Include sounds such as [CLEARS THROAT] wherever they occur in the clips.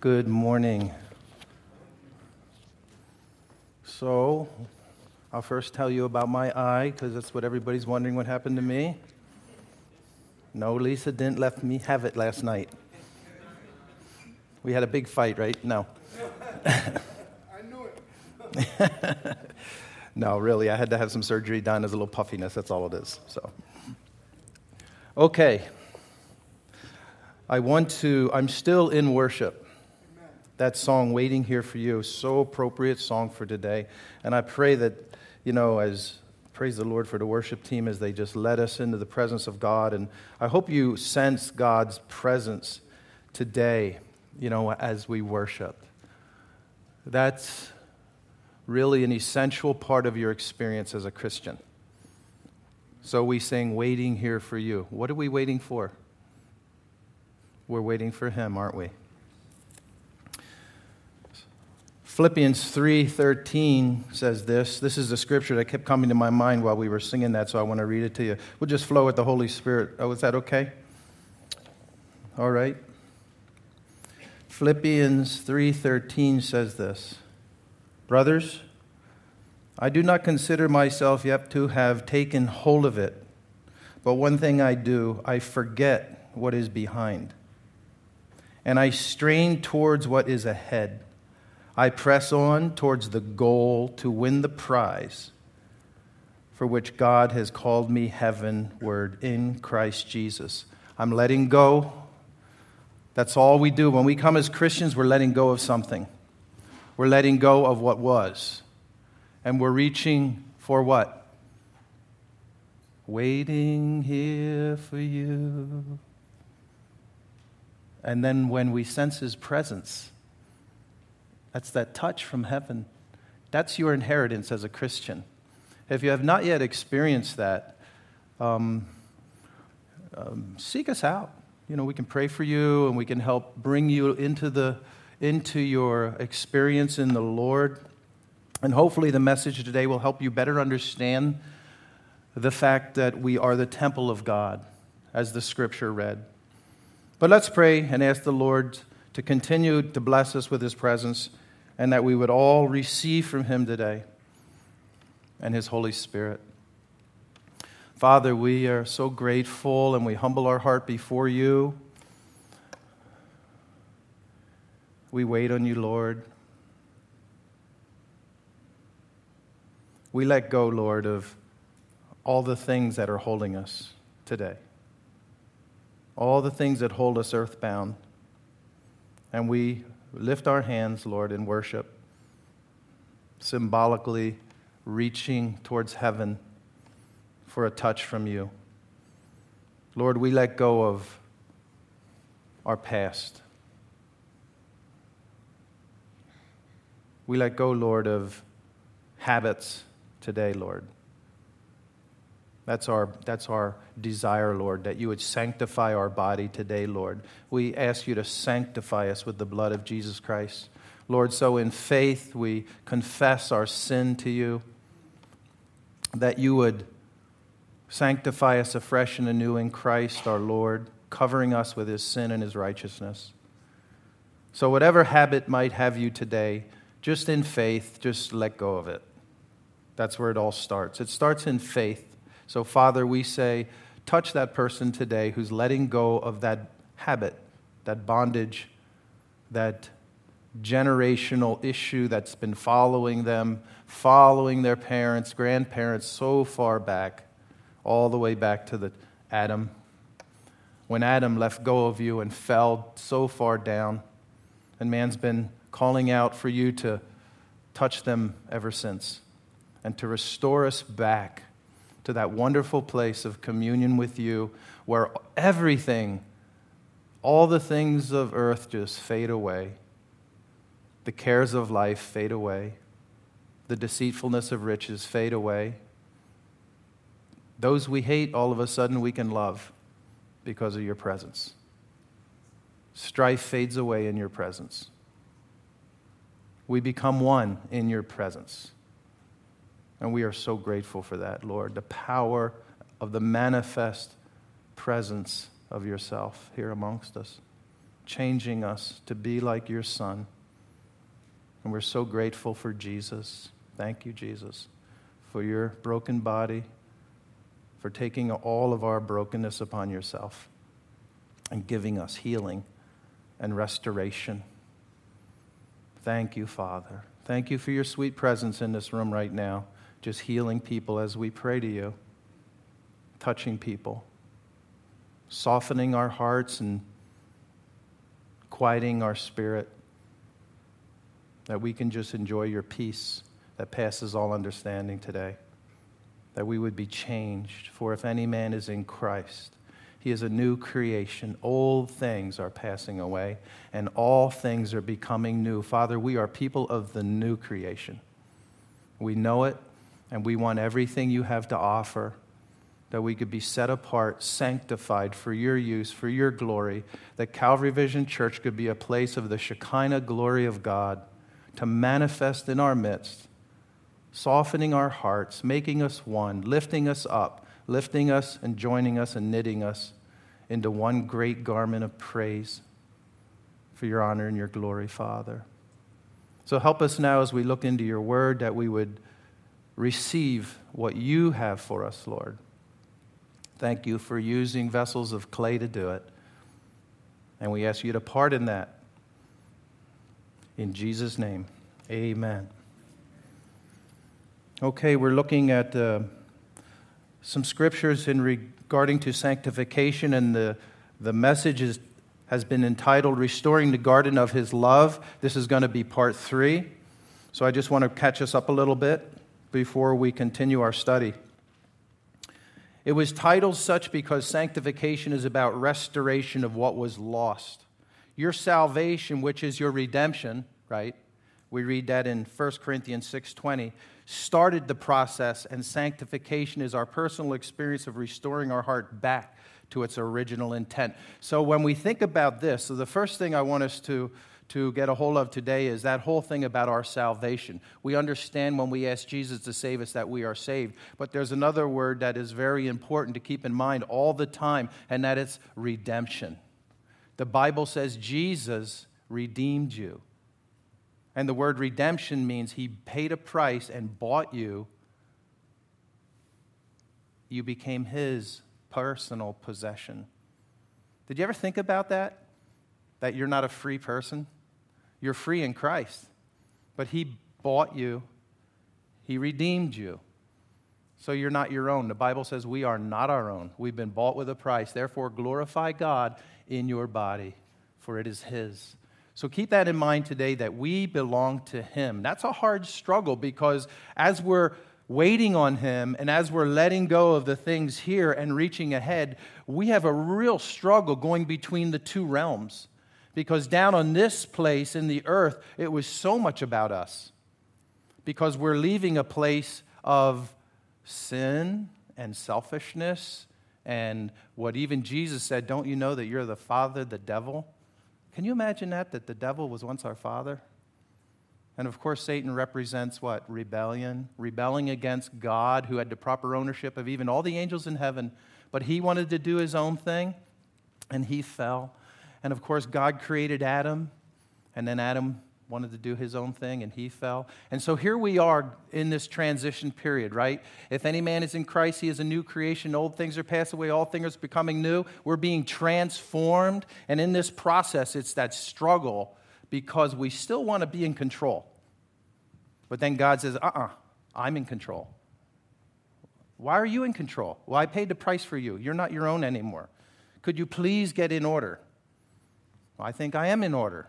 Good morning. So, I'll first tell you about my eye because that's what everybody's wondering what happened to me. No, Lisa didn't let me have it last night. We had a big fight, right? No. I knew it. no, really, I had to have some surgery done as a little puffiness. That's all it is. So, okay. I want to, I'm still in worship that song, Waiting Here for You, so appropriate song for today. And I pray that, you know, as praise the Lord for the worship team as they just led us into the presence of God. And I hope you sense God's presence today, you know, as we worship. That's really an essential part of your experience as a Christian. So we sing, Waiting Here for You. What are we waiting for? We're waiting for Him, aren't we? Philippians 3:13 says this. This is the scripture that kept coming to my mind while we were singing that, so I want to read it to you. We'll just flow with the Holy Spirit. Oh, is that okay? All right. Philippians 3:13 says this. Brothers, I do not consider myself yet to have taken hold of it, but one thing I do, I forget what is behind, and I strain towards what is ahead. I press on towards the goal to win the prize for which God has called me heavenward in Christ Jesus. I'm letting go. That's all we do. When we come as Christians, we're letting go of something. We're letting go of what was. And we're reaching for what? Waiting here for you. And then when we sense His presence, that's that touch from heaven. That's your inheritance as a Christian. If you have not yet experienced that, um, um, seek us out. You know, we can pray for you and we can help bring you into, the, into your experience in the Lord. And hopefully, the message today will help you better understand the fact that we are the temple of God, as the scripture read. But let's pray and ask the Lord to continue to bless us with his presence and that we would all receive from him today and his Holy Spirit. Father, we are so grateful and we humble our heart before you. We wait on you, Lord. We let go, Lord, of all the things that are holding us today, all the things that hold us earthbound. And we lift our hands, Lord, in worship, symbolically reaching towards heaven for a touch from you. Lord, we let go of our past. We let go, Lord, of habits today, Lord. That's our, that's our desire, Lord, that you would sanctify our body today, Lord. We ask you to sanctify us with the blood of Jesus Christ. Lord, so in faith we confess our sin to you, that you would sanctify us afresh and anew in Christ our Lord, covering us with his sin and his righteousness. So, whatever habit might have you today, just in faith, just let go of it. That's where it all starts. It starts in faith. So, Father, we say, touch that person today who's letting go of that habit, that bondage, that generational issue that's been following them, following their parents, grandparents so far back, all the way back to the Adam. When Adam left go of you and fell so far down, and man's been calling out for you to touch them ever since and to restore us back to that wonderful place of communion with you where everything, all the things of earth just fade away. The cares of life fade away. The deceitfulness of riches fade away. Those we hate, all of a sudden we can love because of your presence. Strife fades away in your presence. We become one in your presence. And we are so grateful for that, Lord. The power of the manifest presence of yourself here amongst us. changing us to be like your Son. And we're so grateful for Jesus. Thank you, Jesus, for your broken body, for taking all of our brokenness upon yourself and giving us healing and restoration. Thank you, Father. Thank you for your sweet presence in this room right now, just healing people as we pray to you, touching people, softening our hearts and quieting our spirit, that we can just enjoy your peace that passes all understanding today, that we would be changed. For if any man is in Christ, he is a new creation. Old things are passing away, and all things are becoming new. Father, we are people of the new creation. We know it, and we want everything you have to offer that we could be set apart, sanctified for your use, for your glory, that Calvary Vision Church could be a place of the Shekinah glory of God to manifest in our midst, softening our hearts, making us one, lifting us up lifting us and joining us and knitting us into one great garment of praise for your honor and your glory, Father. So help us now as we look into your word that we would receive what you have for us, Lord. Thank you for using vessels of clay to do it. And we ask you to pardon that. In Jesus' name, amen. Okay, we're looking at. Uh, some scriptures in regarding to sanctification, and the, the message is, has been entitled Restoring the Garden of His Love. This is going to be part three. So I just want to catch us up a little bit before we continue our study. It was titled such because sanctification is about restoration of what was lost. Your salvation, which is your redemption, right? We read that in 1 Corinthians 6:20 started the process, and sanctification is our personal experience of restoring our heart back to its original intent. So when we think about this, so the first thing I want us to to get a hold of today is that whole thing about our salvation. We understand when we ask Jesus to save us that we are saved, but there's another word that is very important to keep in mind all the time, and that is redemption. The Bible says Jesus redeemed you. And the word redemption means he paid a price and bought you. You became his personal possession. Did you ever think about that? That you're not a free person? You're free in Christ. But he bought you, he redeemed you. So you're not your own. The Bible says we are not our own. We've been bought with a price. Therefore, glorify God in your body, for it is his. So keep that in mind today that we belong to Him. That's a hard struggle because as we're waiting on Him and as we're letting go of the things here and reaching ahead, we have a real struggle going between the two realms. Because down on this place in the earth, it was so much about us. Because we're leaving a place of sin and selfishness and what even Jesus said, Don't you know that you're the father, the devil? Can you imagine that? That the devil was once our father? And of course, Satan represents what? Rebellion, rebelling against God, who had the proper ownership of even all the angels in heaven. But he wanted to do his own thing, and he fell. And of course, God created Adam, and then Adam wanted to do his own thing and he fell. And so here we are in this transition period, right? If any man is in Christ, he is a new creation. Old things are passed away, all things are becoming new. We're being transformed. And in this process, it's that struggle because we still want to be in control. But then God says, uh uh-uh, uh, i am in control. Why are you in control? Well, I paid the price for you. You're not your own anymore. Could you please get in order? I think I am in order.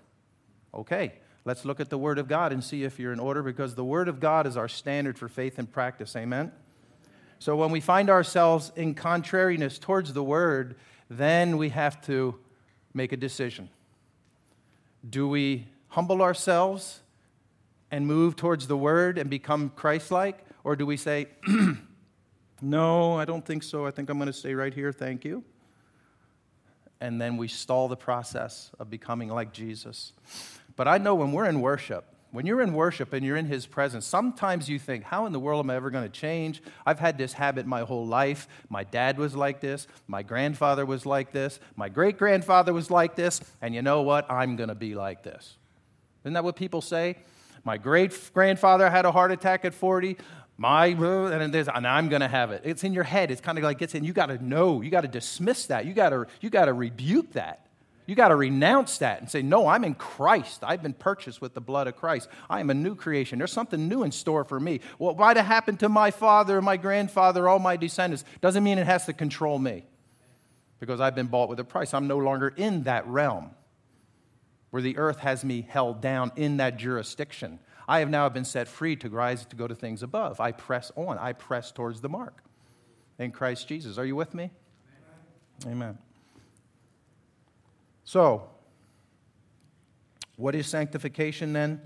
Okay, Let's look at the Word of God and see if you're in order because the Word of God is our standard for faith and practice. Amen? So when we find ourselves in contrariness towards the Word, then we have to make a decision. Do we humble ourselves and move towards the Word and become Christ like? Or do we say, [CLEARS THROAT] No, I don't think so. I think I'm going to stay right here. Thank you. And then we stall the process of becoming like Jesus. But I know when we're in worship, When you're in worship and you're in His presence, sometimes you think, How in the world am I ever going to change? I've had this habit my whole life. My dad was like this. My grandfather was like this. My great grandfather was like this. And you know what? I'm going to be like this. Isn't that what people say? My great grandfather had a heart attack at 40. My, and, and I'm going to have it. It's in your head. It's kind of like gets in. You got to know. You got to dismiss that. You got to you got to rebuke that. You got to renounce that and say, No, I'm in Christ. I've been purchased with the blood of Christ. I am a new creation. There's something new in store for me. What might have happened to my father, my grandfather, all my descendants doesn't mean it has to control me because I've been bought with a price. I'm no longer in that realm where the earth has me held down in that jurisdiction. I have now been set free to rise to go to things above. I press on, I press towards the mark in Christ Jesus. Are you with me? Amen. Amen. So, what is sanctification then?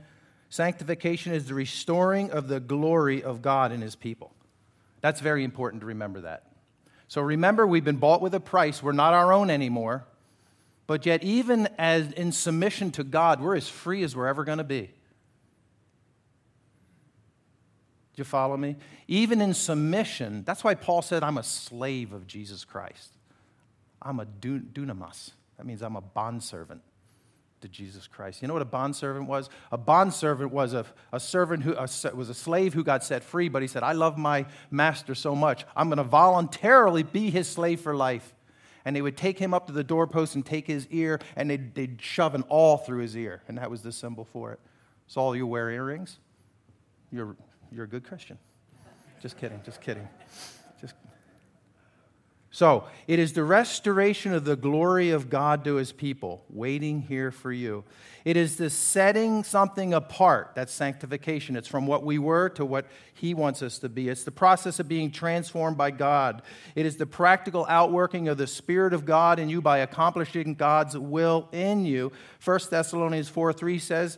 Sanctification is the restoring of the glory of God in his people. That's very important to remember that. So remember, we've been bought with a price. We're not our own anymore. But yet, even as in submission to God, we're as free as we're ever going to be. Do you follow me? Even in submission, that's why Paul said, I'm a slave of Jesus Christ. I'm a dunamis. That means I'm a bondservant to Jesus Christ. You know what a bondservant was? A bondservant was a, a servant who a, was a slave who got set free, but he said, I love my master so much, I'm going to voluntarily be his slave for life and they would take him up to the doorpost and take his ear, and they'd, they'd shove an awl through his ear, and that was the symbol for it. So, all you wear earrings? You're, you're a good Christian. Just kidding, just kidding. Just so, it is the restoration of the glory of God to his people, waiting here for you. It is the setting something apart. That's sanctification. It's from what we were to what he wants us to be. It's the process of being transformed by God. It is the practical outworking of the Spirit of God in you by accomplishing God's will in you. 1 Thessalonians 4 3 says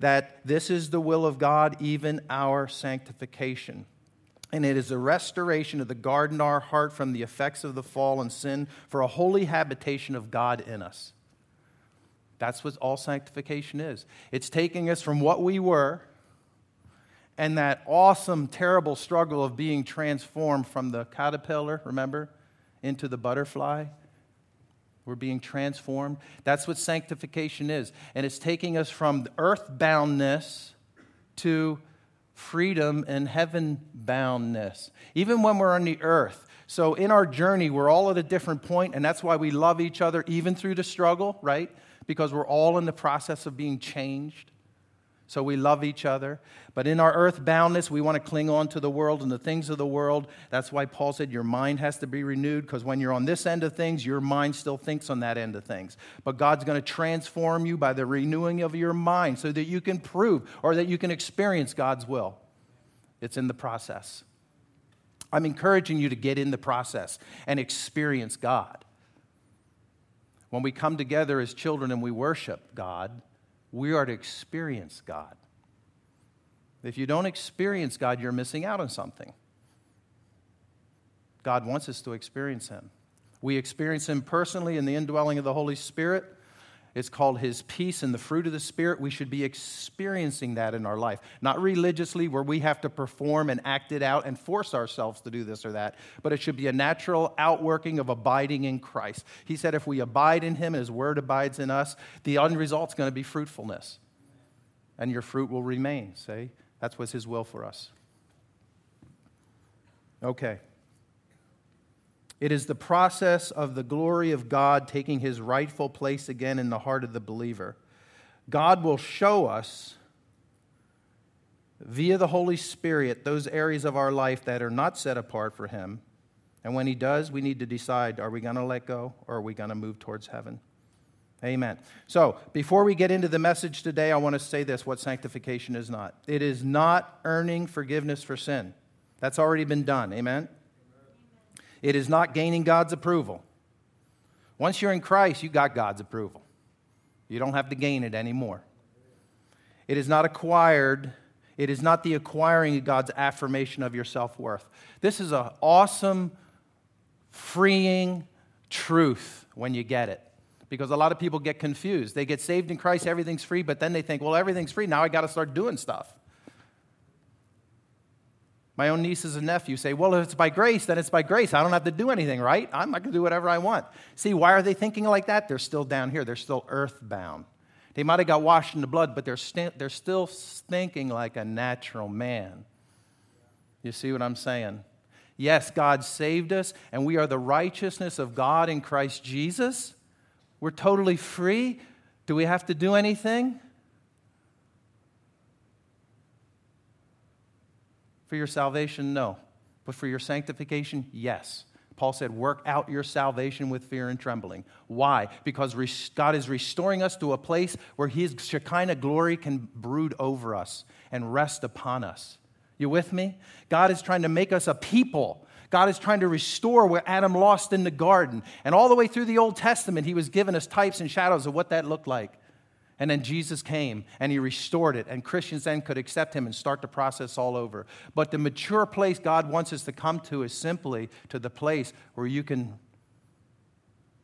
that this is the will of God, even our sanctification and it is a restoration of the garden our heart from the effects of the fall and sin for a holy habitation of God in us. That's what all sanctification is. It's taking us from what we were and that awesome, terrible struggle of being transformed from the caterpillar, remember, into the butterfly. We're being transformed. That's what sanctification is. And it's taking us from earthboundness to freedom and heaven boundness, even when we're on the earth. So, in our journey, we're all at a different point, and that's why we love each other, even through the struggle, right? Because we're all in the process of being changed. So, we love each other. But in our earth boundness, we want to cling on to the world and the things of the world. That's why Paul said your mind has to be renewed, because when you're on this end of things, your mind still thinks on that end of things. But God's going to transform you by the renewing of your mind so that you can prove or that you can experience God's will. It's in the process. I'm encouraging you to get in the process and experience God. When we come together as children and we worship God, we are to experience God. If you don't experience God, you're missing out on something. God wants us to experience Him. We experience Him personally in the indwelling of the Holy Spirit. It's called His peace and the fruit of the Spirit. We should be experiencing that in our life. Not religiously, where we have to perform and act it out and force ourselves to do this or that, but it should be a natural outworking of abiding in Christ. He said, if we abide in Him and His Word abides in us, the end result's going to be fruitfulness. And your fruit will remain. Say, that's what's His will for us. Okay. It is the process of the glory of God taking his rightful place again in the heart of the believer. God will show us via the Holy Spirit those areas of our life that are not set apart for him. And when he does, we need to decide are we going to let go or are we going to move towards heaven? Amen. So, before we get into the message today, I want to say this what sanctification is not. It is not earning forgiveness for sin. That's already been done. Amen. It is not gaining God's approval. Once you're in Christ, you got God's approval. You don't have to gain it anymore. It is not acquired. It is not the acquiring of God's affirmation of your self worth. This is an awesome, freeing truth when you get it. because a lot of people get confused. They get saved in Christ, everything's free, but then they think, well, everything's free. Now I got to start doing stuff. My own nieces and nephews say, well, if it's by grace, then it's by grace. I don't have to do anything, right? I'm not going to do whatever I want. See, why are they thinking like that? They're still down here, they're still earthbound. They might have got washed in the blood, but they're, st- they're still thinking like a natural man. You see what I'm saying? Yes, God saved us, and we are the righteousness of God in Christ Jesus. We're totally free. Do we have to do anything? For your salvation, no. But for your sanctification, yes. Paul said, Work out your salvation with fear and trembling. Why? Because God is restoring us to a place where His Shekinah glory can brood over us and rest upon us. You with me? God is trying to make us a people. God is trying to restore where Adam lost in the garden. And all the way through the Old Testament, He was giving us types and shadows of what that looked like. And then Jesus came and he restored it, and Christians then could accept him and start the process all over. But the mature place God wants us to come to is simply to the place where you can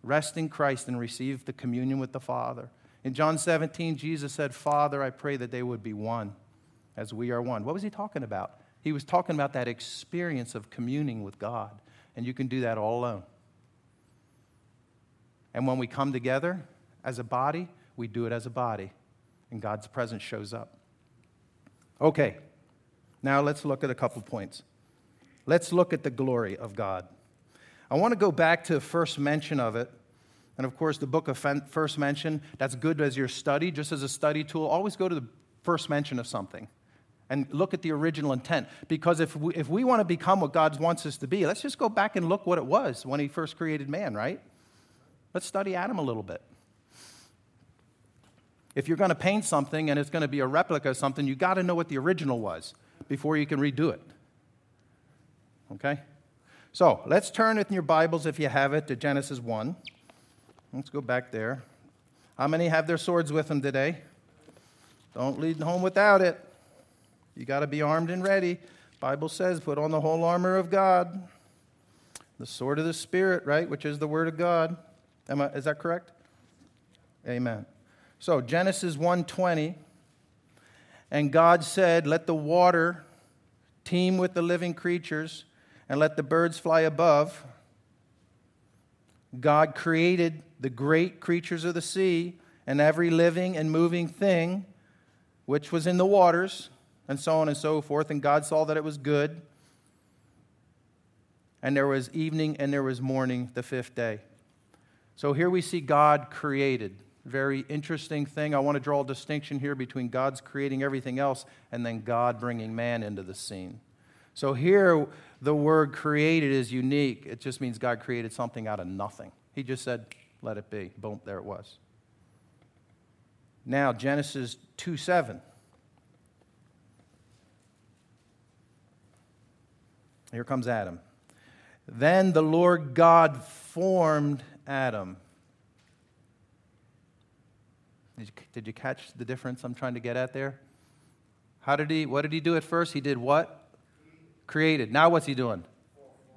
rest in Christ and receive the communion with the Father. In John 17, Jesus said, Father, I pray that they would be one as we are one. What was he talking about? He was talking about that experience of communing with God, and you can do that all alone. And when we come together as a body, we do it as a body, and God's presence shows up. Okay, now let's look at a couple points. Let's look at the glory of God. I want to go back to the first mention of it. And of course, the book of first mention, that's good as your study, just as a study tool. Always go to the first mention of something and look at the original intent. Because if we, if we want to become what God wants us to be, let's just go back and look what it was when He first created man, right? Let's study Adam a little bit. If you're going to paint something and it's going to be a replica of something, you got to know what the original was before you can redo it. Okay? So let's turn in your Bibles, if you have it, to Genesis 1. Let's go back there. How many have their swords with them today? Don't leave home without it. You got to be armed and ready. Bible says, put on the whole armor of God, the sword of the Spirit, right, which is the Word of God. I, is that correct? Amen. So Genesis 1:20 and God said, "Let the water teem with the living creatures and let the birds fly above." God created the great creatures of the sea and every living and moving thing which was in the waters and so on and so forth and God saw that it was good. And there was evening and there was morning the fifth day. So here we see God created very interesting thing. I want to draw a distinction here between God's creating everything else and then God bringing man into the scene. So here, the word created is unique. It just means God created something out of nothing. He just said, let it be. Boom, there it was. Now, Genesis 2 7. Here comes Adam. Then the Lord God formed Adam did you, did you catch the difference I'm trying to get at there? How did he, what did he do at first? He did what? Created. Now what's he doing?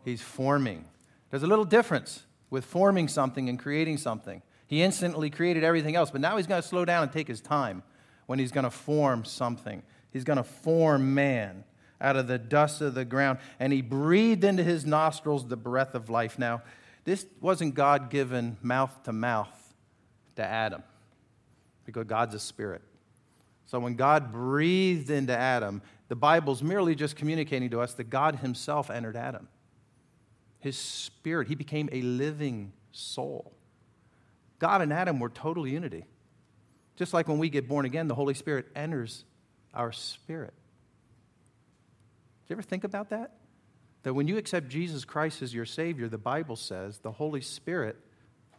He's forming. There's a little difference with forming something and creating something. He instantly created everything else, but now he's going to slow down and take his time when he's going to form something. He's going to form man out of the dust of the ground, and he breathed into his nostrils the breath of life. Now, this wasn't God given mouth to mouth to Adam because God's a spirit. So when God breathed into Adam, the Bible's merely just communicating to us that God himself entered Adam. His spirit, he became a living soul. God and Adam were total unity. Just like when we get born again, the Holy Spirit enters our spirit. Do you ever think about that? That when you accept Jesus Christ as your Savior, the Bible says the Holy Spirit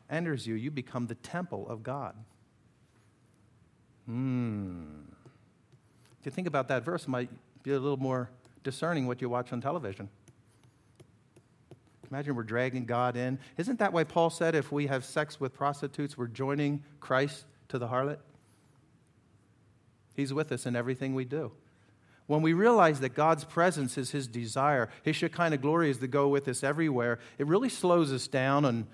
enters you, you become the temple of God. Hmm. If you think about that verse, it might be a little more discerning what you watch on television. Imagine we're dragging God in. Isn't that why Paul said if we have sex with prostitutes, we're joining Christ to the harlot? He's with us in everything we do. When we realize that God's presence is his desire, his Shekinah glory is to go with us everywhere, it really slows us down on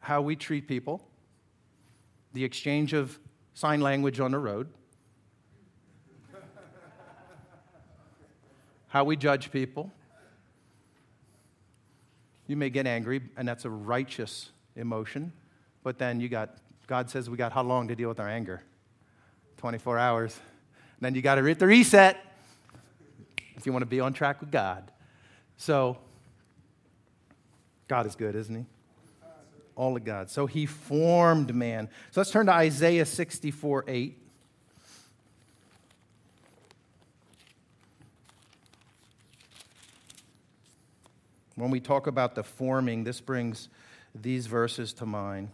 how we treat people, the exchange of sign language on the road, how we judge people. You may get angry, and that's a righteous emotion, but then you got, God says we got how long to deal with our anger? 24 hours. And then you got to hit the reset if you want to be on track with God. So, God is good, isn't He? All of God. So He formed man. So let's turn to Isaiah 64 8. When we talk about the forming, this brings these verses to mind.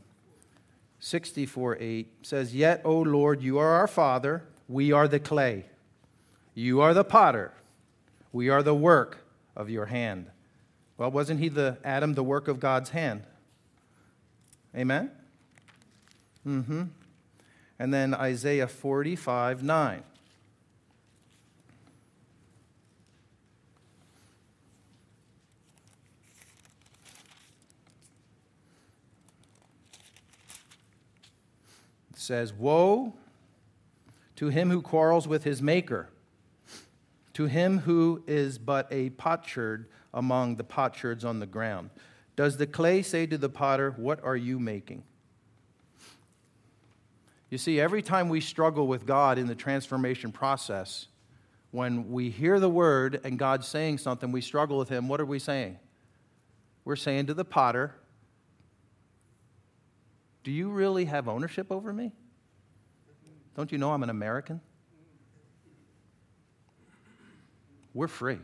64 8 says, Yet, O Lord, you are our Father, we are the clay. You are the potter, we are the work of your hand. Well, wasn't he the Adam, the work of God's hand? Amen? Mm hmm. And then Isaiah 45 9. says, Woe to him who quarrels with his maker, to him who is but a potsherd among the potsherds on the ground. Does the clay say to the potter, What are you making? You see, every time we struggle with God in the transformation process, when we hear the word and God's saying something, we struggle with Him. What are we saying? We're saying to the potter, do you really have ownership over me? Don't you know I'm an American? We're free.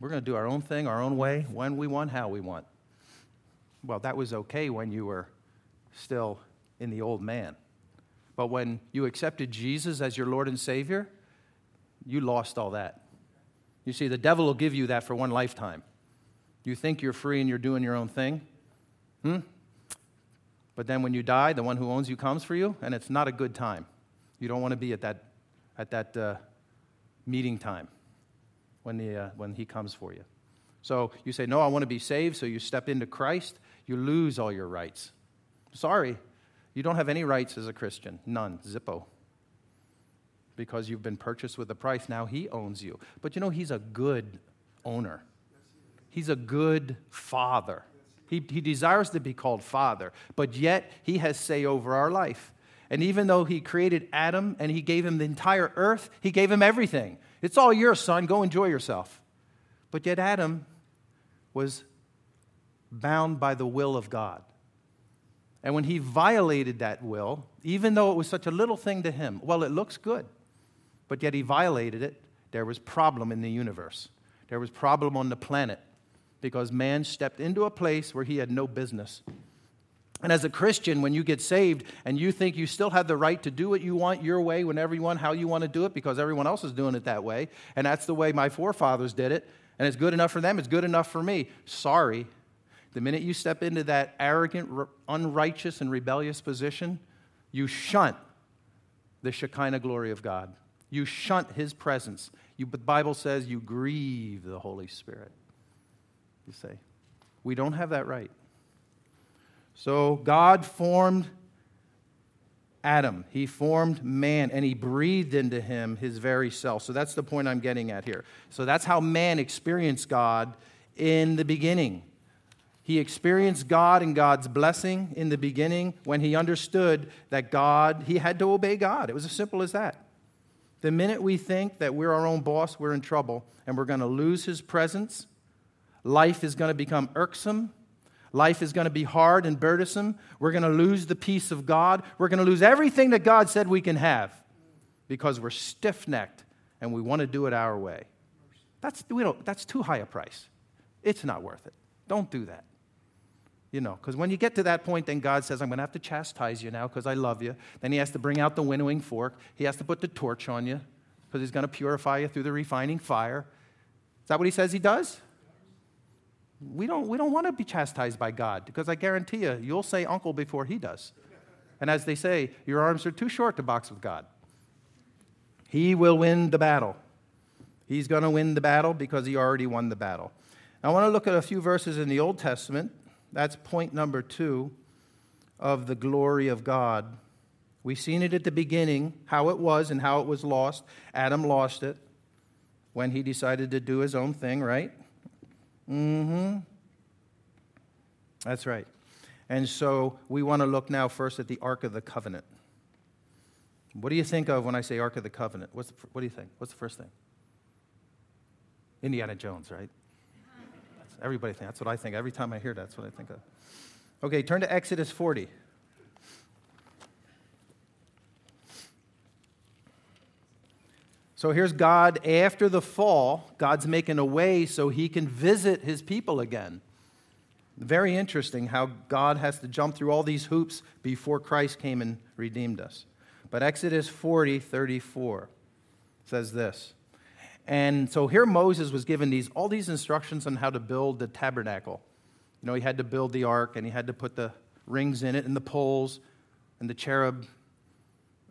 We're going to do our own thing, our own way, when we want, how we want. Well, that was okay when you were still in the old man. But when you accepted Jesus as your Lord and Savior, you lost all that. You see, the devil will give you that for one lifetime. You think you're free and you're doing your own thing? Hmm? But then when you die, the one who owns you comes for you, and it's not a good time. You don't want to be at that, at that uh, meeting time when, uh, when he comes for you. So you say, No, I want to be saved. So you step into Christ, you lose all your rights. Sorry, you don't have any rights as a Christian. None. Zippo. Because you've been purchased with a price. Now he owns you. But you know, he's a good owner, he's a good father. He, he desires to be called Father, but yet he has say over our life. And even though he created Adam and he gave him the entire earth, he gave him everything. It's all yours, son. Go enjoy yourself. But yet Adam was bound by the will of God. And when he violated that will, even though it was such a little thing to him, well, it looks good, but yet he violated it, there was problem in the universe. There was problem on the planet because man stepped into a place where he had no business. And as a Christian, when you get saved and you think you still have the right to do what you want your way, whenever you want, how you want to do it, because everyone else is doing it that way, and that's the way my forefathers did it, and it's good enough for them, it's good enough for me. Sorry. The minute you step into that arrogant, unrighteous, and rebellious position, you shunt the Shekinah glory of God. You shunt his presence. You, the Bible says you grieve the Holy Spirit you say. We don't have that right. So God formed Adam, He formed man, and He breathed into him His very self. So that's the point I'm getting at here. So that's how man experienced God in the beginning. He experienced God and God's blessing in the beginning when he understood that God, he had to obey God. It was as simple as that. The minute we think that we're our own boss, we're in trouble and we're going to lose his presence Life is going to become irksome. Life is going to be hard and burdensome. We're going to lose the peace of God. We're going to lose everything that God said we can have because we're stiff necked and we want to do it our way. That's, we don't, that's too high a price. It's not worth it. Don't do that. You know, because when you get to that point, then God says, I'm going to have to chastise you now because I love you. Then He has to bring out the winnowing fork. He has to put the torch on you because He's going to purify you through the refining fire. Is that what He says He does? We don't, we don't want to be chastised by God because I guarantee you, you'll say uncle before he does. And as they say, your arms are too short to box with God. He will win the battle. He's going to win the battle because he already won the battle. I want to look at a few verses in the Old Testament That's point number two of the glory of God. We've seen it at the beginning, how it was and how it was lost. Adam lost it when he decided to do his own thing, right? Mm hmm. That's right. And so we want to look now first at the Ark of the Covenant. What do you think of when I say Ark of the Covenant? What's the, what do you think? What's the first thing? Indiana Jones, right? That's, everybody thinks. That's what I think. Every time I hear that, that's what I think of. Okay, turn to Exodus 40. So here's God after the fall. God's making a way so he can visit his people again. Very interesting how God has to jump through all these hoops before Christ came and redeemed us. But Exodus 40, 34 says this. And so here Moses was given these, all these instructions on how to build the tabernacle. You know, he had to build the ark and he had to put the rings in it and the poles and the cherub.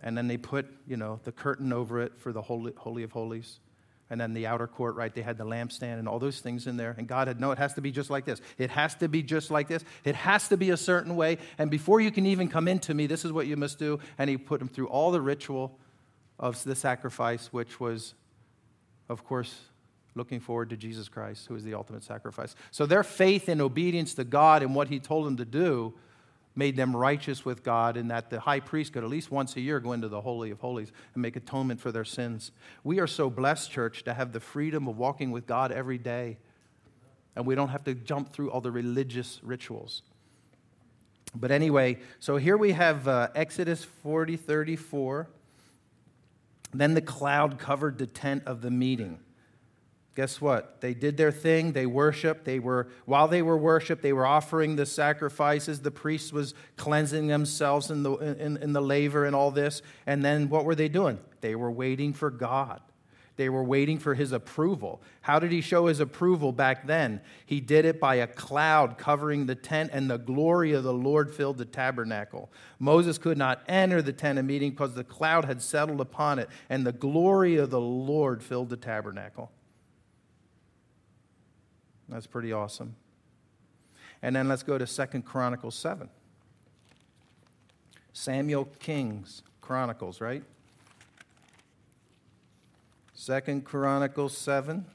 And then they put, you know, the curtain over it for the Holy, Holy of Holies and then the outer court, right? They had the lampstand and all those things in there. And God had, no, it has to be just like this. It has to be just like this. It has to be a certain way. And before you can even come into me, this is what you must do. And He put them through all the ritual of the sacrifice, which was, of course, looking forward to Jesus Christ, who is the ultimate sacrifice. So their faith and obedience to God and what He told them to do made them righteous with God, and that the high priest could at least once a year go into the Holy of Holies and make atonement for their sins. We are so blessed, church, to have the freedom of walking with God every day, and we don't have to jump through all the religious rituals. But anyway, so here we have uh, Exodus 40 34. Then the cloud covered the tent of the meeting guess what? They did their thing. They worshiped. They were, while they were worshiped, they were offering the sacrifices. The priest was cleansing themselves in the, in, in the laver and all this. And then what were they doing? They were waiting for God. They were waiting for his approval. How did he show his approval back then? He did it by a cloud covering the tent, and the glory of the Lord filled the tabernacle. Moses could not enter the tent of meeting because the cloud had settled upon it, and the glory of the Lord filled the tabernacle. That's pretty awesome. And then let's go to Second Chronicles 7. Samuel King's Chronicles, right? Second Chronicles 7.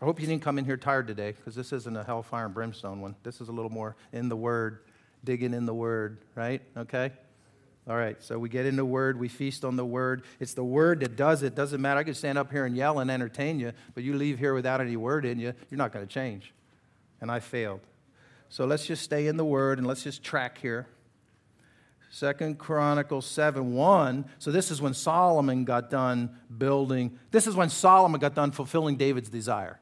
I hope you didn't come in here tired today because this isn't a hellfire and brimstone one. This is a little more in the Word, digging in the Word, right? Okay? All right, so we get in the Word, we feast on the Word. It's the Word that does it. Doesn't matter. I could stand up here and yell and entertain you, but you leave here without any Word in you, you're not going to change. And I failed. So let's just stay in the Word and let's just track here. Second Chronicles 7 1. So this is when Solomon got done building. This is when Solomon got done fulfilling David's desire,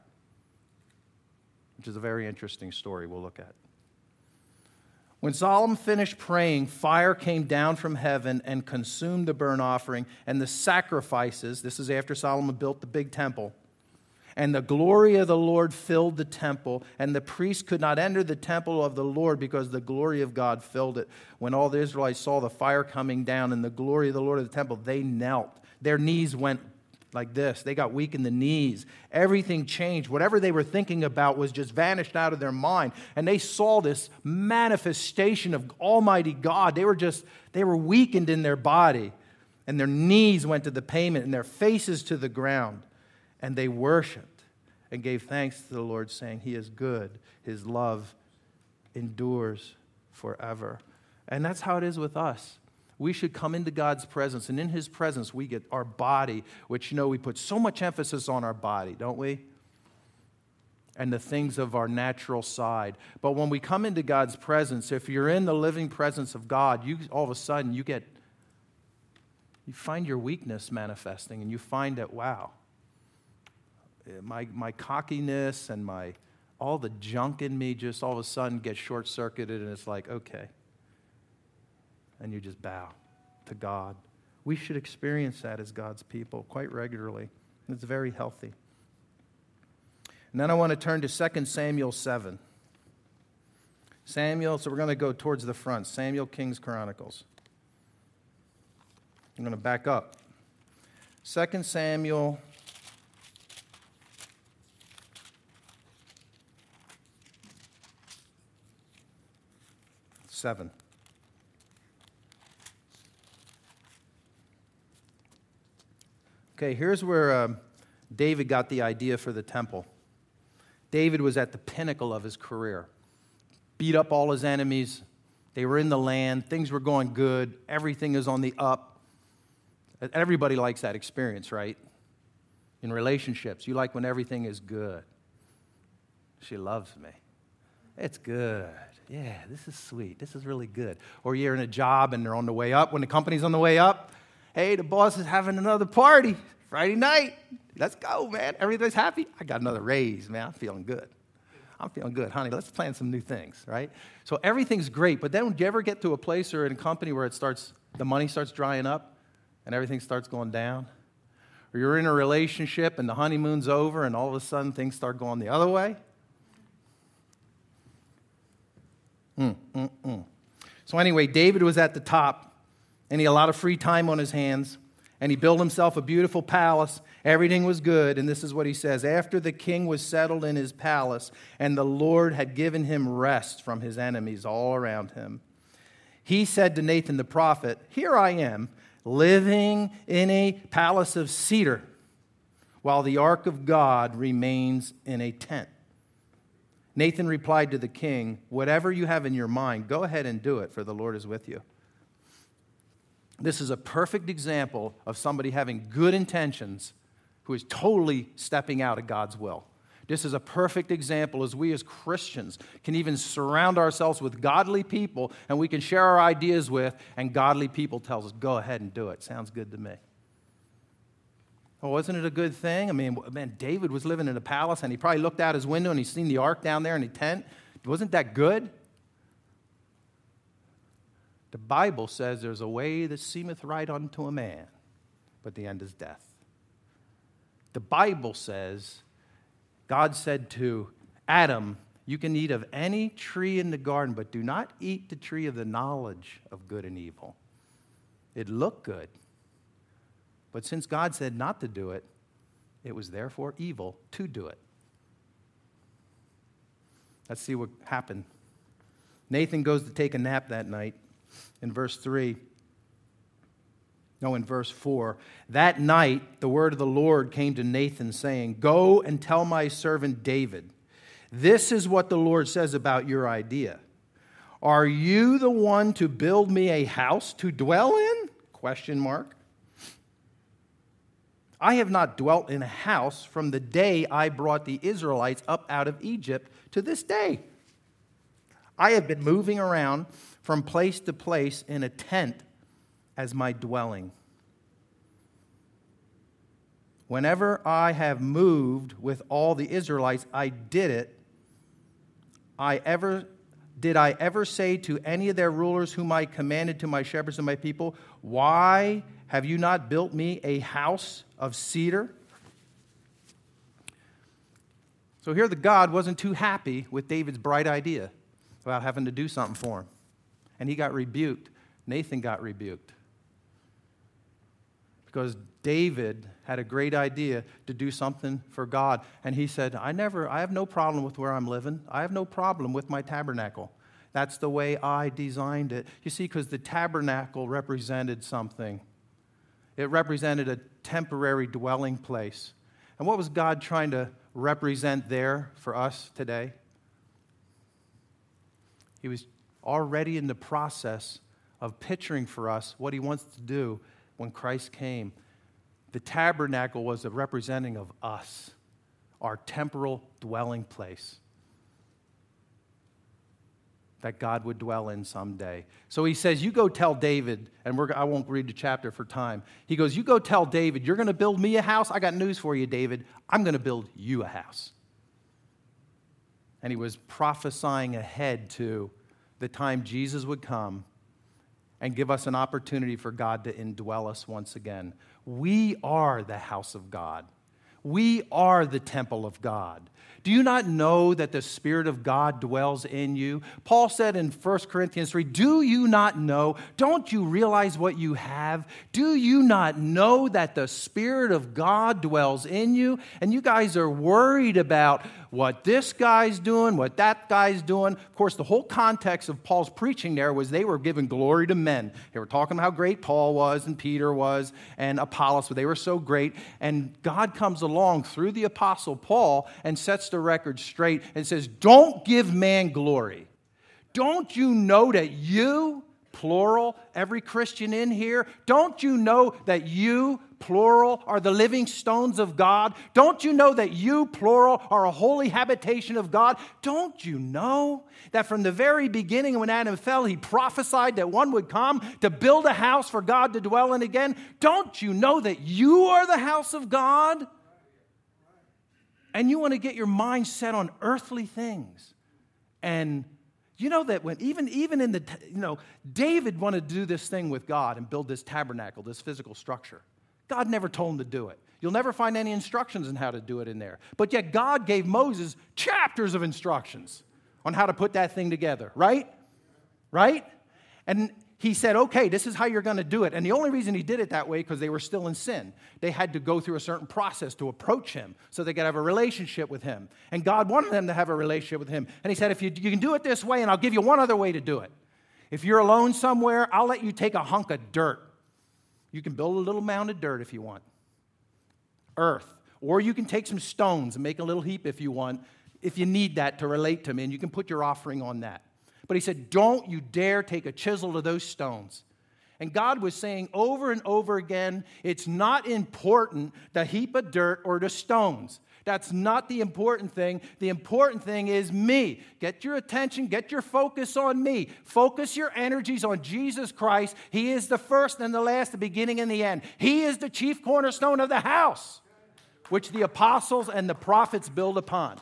which is a very interesting story we'll look at. When Solomon finished praying, fire came down from heaven and consumed the burnt offering and the sacrifices. This is after Solomon built the big temple. And the glory of the Lord filled the temple, and the priests could not enter the temple of the Lord because the glory of God filled it. When all the Israelites saw the fire coming down and the glory of the Lord of the temple, they knelt. Their knees went like this. They got weak in the knees. Everything changed. Whatever they were thinking about was just vanished out of their mind. And they saw this manifestation of Almighty God. They were just, they were weakened in their body. And their knees went to the pavement and their faces to the ground. And they worshiped and gave thanks to the Lord, saying, He is good. His love endures forever. And that's how it is with us we should come into God's presence. And in His presence, we get our body, which, you know, we put so much emphasis on our body, don't we? And the things of our natural side. But when we come into God's presence, if you're in the living presence of God, you all of a sudden you get, you find your weakness manifesting and you find that, wow, eh, my, my cockiness and my, all the junk in me just all of a sudden gets short circuited and it's like, okay and you just bow to God. We should experience that as God's people quite regularly. It's very healthy. And then I want to turn to 2 Samuel 7. Samuel, so we're going to go towards the front. Samuel King's Chronicles. I'm going to back up. 2 Samuel seven. Okay, here's where um, David got the idea for the temple. David was at the pinnacle of his career, beat up all his enemies. They were in the land, things were going good, everything is on the up. Everybody likes that experience, right? In relationships, you like when everything is good. She loves me. It's good. Yeah, this is sweet. This is really good. Or you're in a job and they're on the way up. When the company's on the way up, hey, the boss is having another party Friday night. Let's go, man. Everybody's happy. I got another raise, man. I'm feeling good. I'm feeling good, honey. Let's plan some new things, right? So everything's great, but then do you ever get to a place or in a company where it starts, the money starts drying up and everything starts going down? Or you're in a relationship and the honeymoon's over and all of a sudden things start going the other way? Mm, mm, mm. So, anyway, David was at the top, and he had a lot of free time on his hands, and he built himself a beautiful palace. Everything was good, and this is what he says After the king was settled in his palace, and the Lord had given him rest from his enemies all around him, he said to Nathan the prophet, Here I am, living in a palace of cedar, while the ark of God remains in a tent. Nathan replied to the king, Whatever you have in your mind, go ahead and do it, for the Lord is with you. This is a perfect example of somebody having good intentions who is totally stepping out of God's will. This is a perfect example as we as Christians can even surround ourselves with godly people and we can share our ideas with, and godly people tells us, go ahead and do it. Sounds good to me. Well, wasn't it a good thing? I mean, man, David was living in a palace and he probably looked out his window and he seen the ark down there in the tent. Wasn't that good? The Bible says there's a way that seemeth right unto a man, but the end is death. The Bible says, God said to Adam, You can eat of any tree in the garden, but do not eat the tree of the knowledge of good and evil. It looked good. But since God said not to do it, it was therefore evil to do it. Let's see what happened. Nathan goes to take a nap that night. In verse 3, no, in verse 4, that night the word of the Lord came to Nathan, saying, Go and tell my servant David, this is what the Lord says about your idea. Are you the one to build me a house to dwell in? Question mark. I have not dwelt in a house from the day I brought the Israelites up out of Egypt to this day. I have been moving around from place to place in a tent as my dwelling. Whenever I have moved with all the Israelites, I did it. I ever did I ever say to any of their rulers whom I commanded to my shepherds and my people, Why have you not built me a house of cedar? So here the God wasn't too happy with David's bright idea about having to do something for him. And he got rebuked. Nathan got rebuked. Because David had a great idea to do something for God. And he said, I never, I have no problem with where I'm living. I have no problem with my tabernacle. That's the way I designed it. You see, because the tabernacle represented something. It represented a temporary dwelling place. And what was God trying to represent there for us today? He was already in the process of picturing for us what he wants to do when Christ came. The tabernacle was a representing of us, our temporal dwelling place that God would dwell in someday. So he says, You go tell David, and I won't read the chapter for time. He goes, You go tell David, you're going to build me a house. I got news for you, David. I'm going to build you a house. And he was prophesying ahead to the time Jesus would come and give us an opportunity for God to indwell us once again. We are the house of God. We are the temple of God. Do you not know that the Spirit of God dwells in you? Paul said in 1 Corinthians 3 Do you not know? Don't you realize what you have? Do you not know that the Spirit of God dwells in you? And you guys are worried about what this guy's doing, what that guy's doing. Of course, the whole context of Paul's preaching there was they were giving glory to men. They were talking about how great Paul was and Peter was and Apollos, but they were so great. And God comes along through the apostle Paul and sets the record straight and says, Don't give man glory. Don't you know that you, plural, every Christian in here, don't you know that you, plural, are the living stones of God? Don't you know that you, plural, are a holy habitation of God? Don't you know that from the very beginning when Adam fell, he prophesied that one would come to build a house for God to dwell in again? Don't you know that you are the house of God? And you want to get your mind set on earthly things and you know that when even even in the you know David wanted to do this thing with God and build this tabernacle, this physical structure. God never told him to do it. You'll never find any instructions on how to do it in there. But yet God gave Moses chapters of instructions on how to put that thing together, right? Right? And he said, okay, this is how you're going to do it. And the only reason he did it that way because they were still in sin. They had to go through a certain process to approach him so they could have a relationship with him. And God wanted them to have a relationship with him. And he said, if you, you can do it this way, and I'll give you one other way to do it. If you're alone somewhere, I'll let you take a hunk of dirt. You can build a little mound of dirt if you want, earth. Or you can take some stones and make a little heap if you want, if you need that to relate to me, and you can put your offering on that. But he said, Don't you dare take a chisel to those stones. And God was saying over and over again, it's not important the heap of dirt or the stones. That's not the important thing. The important thing is me. Get your attention, get your focus on me. Focus your energies on Jesus Christ. He is the first and the last, the beginning and the end. He is the chief cornerstone of the house, which the apostles and the prophets build upon.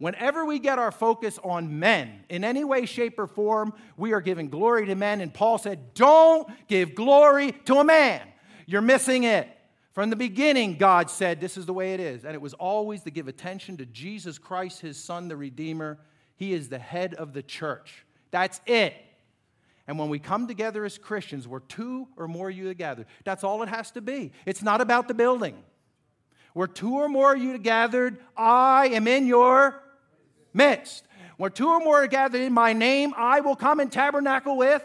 Whenever we get our focus on men in any way, shape, or form, we are giving glory to men. And Paul said, Don't give glory to a man. You're missing it. From the beginning, God said, This is the way it is. And it was always to give attention to Jesus Christ, his son, the Redeemer. He is the head of the church. That's it. And when we come together as Christians, we're two or more of you together. That's all it has to be. It's not about the building. Where two or more of you gathered, I am in your midst. Where two or more are gathered in my name, I will come and tabernacle with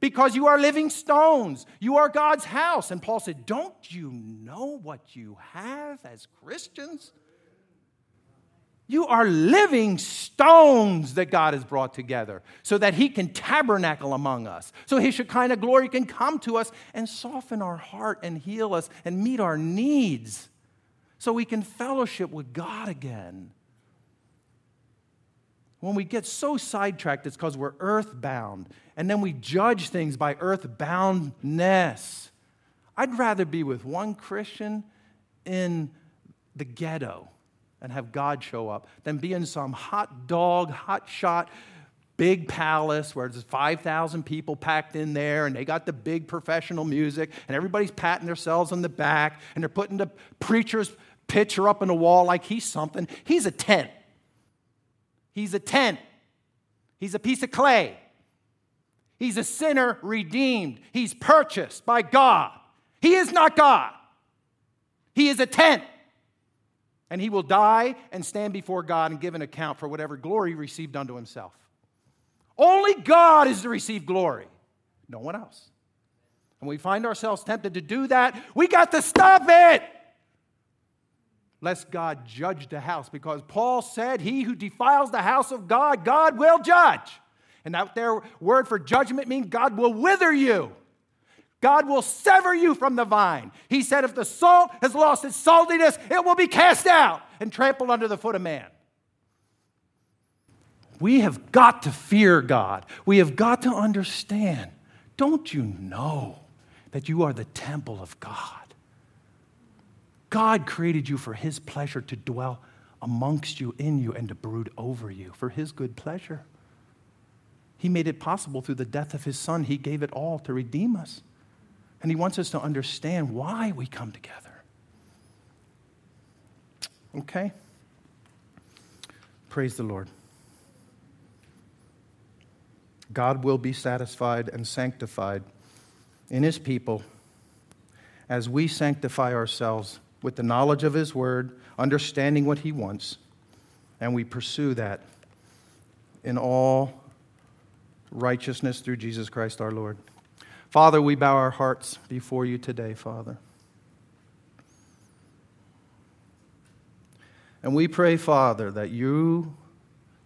because you are living stones. You are God's house. And Paul said, Don't you know what you have as Christians? You are living stones that God has brought together so that He can tabernacle among us. So His Shekinah glory can come to us and soften our heart and heal us and meet our needs so we can fellowship with God again. When we get so sidetracked, it's because we're earthbound, and then we judge things by earthboundness. I'd rather be with one Christian in the ghetto and have God show up than be in some hot dog, hot shot, big palace where there's 5,000 people packed in there and they got the big professional music and everybody's patting themselves on the back and they're putting the preacher's picture up on the wall like he's something. He's a tent. He's a tent, he's a piece of clay. He's a sinner redeemed. He's purchased by God. He is not God. He is a tent. And he will die and stand before God and give an account for whatever glory he received unto himself. Only God is to receive glory, no one else. And we find ourselves tempted to do that. We got to stop it lest God judge the house. Because Paul said, He who defiles the house of God, God will judge. And that their word for judgment means God will wither you. God will sever you from the vine. He said, if the salt has lost its saltiness, it will be cast out and trampled under the foot of man. We have got to fear God. We have got to understand. Don't you know that you are the temple of God? God created you for His pleasure to dwell amongst you, in you, and to brood over you for His good pleasure. He made it possible through the death of His Son. He gave it all to redeem us. And He wants us to understand why we come together. Okay? Praise the Lord. God will be satisfied and sanctified in His people as we sanctify ourselves with the knowledge of His Word, understanding what He wants, And we pursue that in all righteousness through Jesus Christ our Lord. Father, we bow our hearts before you today, Father. And we pray, Father, that you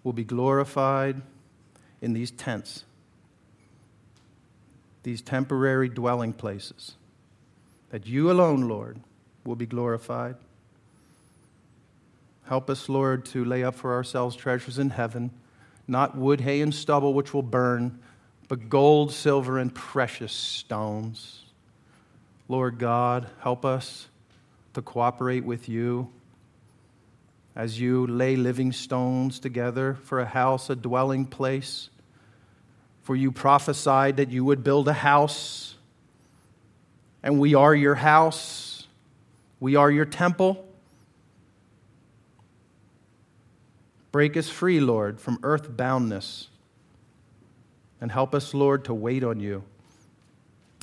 will be glorified in these tents, these temporary dwelling places. That you alone, Lord, will be glorified. Help us, Lord, to lay up for ourselves treasures in heaven, not wood, hay, and stubble, which will burn, but gold, silver, and precious stones. Lord God, help us to cooperate with you as you lay living stones together for a house, a dwelling place. For you prophesied that you would build a house, and we are your house, we are your temple. Break us free, Lord, from earth boundness, and help us, Lord, to wait on you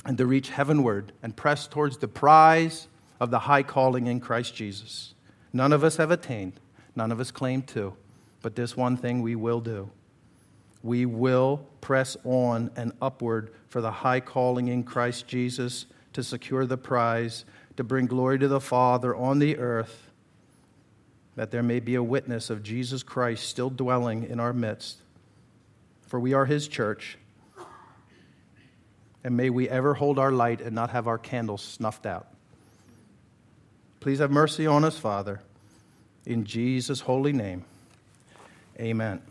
and to reach heavenward and press towards the prize of the high calling in Christ Jesus. None of us have attained, none of us claim to, but this one thing we will do. We will press on and upward for the high calling in Christ Jesus to secure the prize, to bring glory to the Father on the earth, that there may be a witness of Jesus Christ still dwelling in our midst. For we are his church. And may we ever hold our light and not have our candles snuffed out. Please have mercy on us, Father. In Jesus' holy name, amen.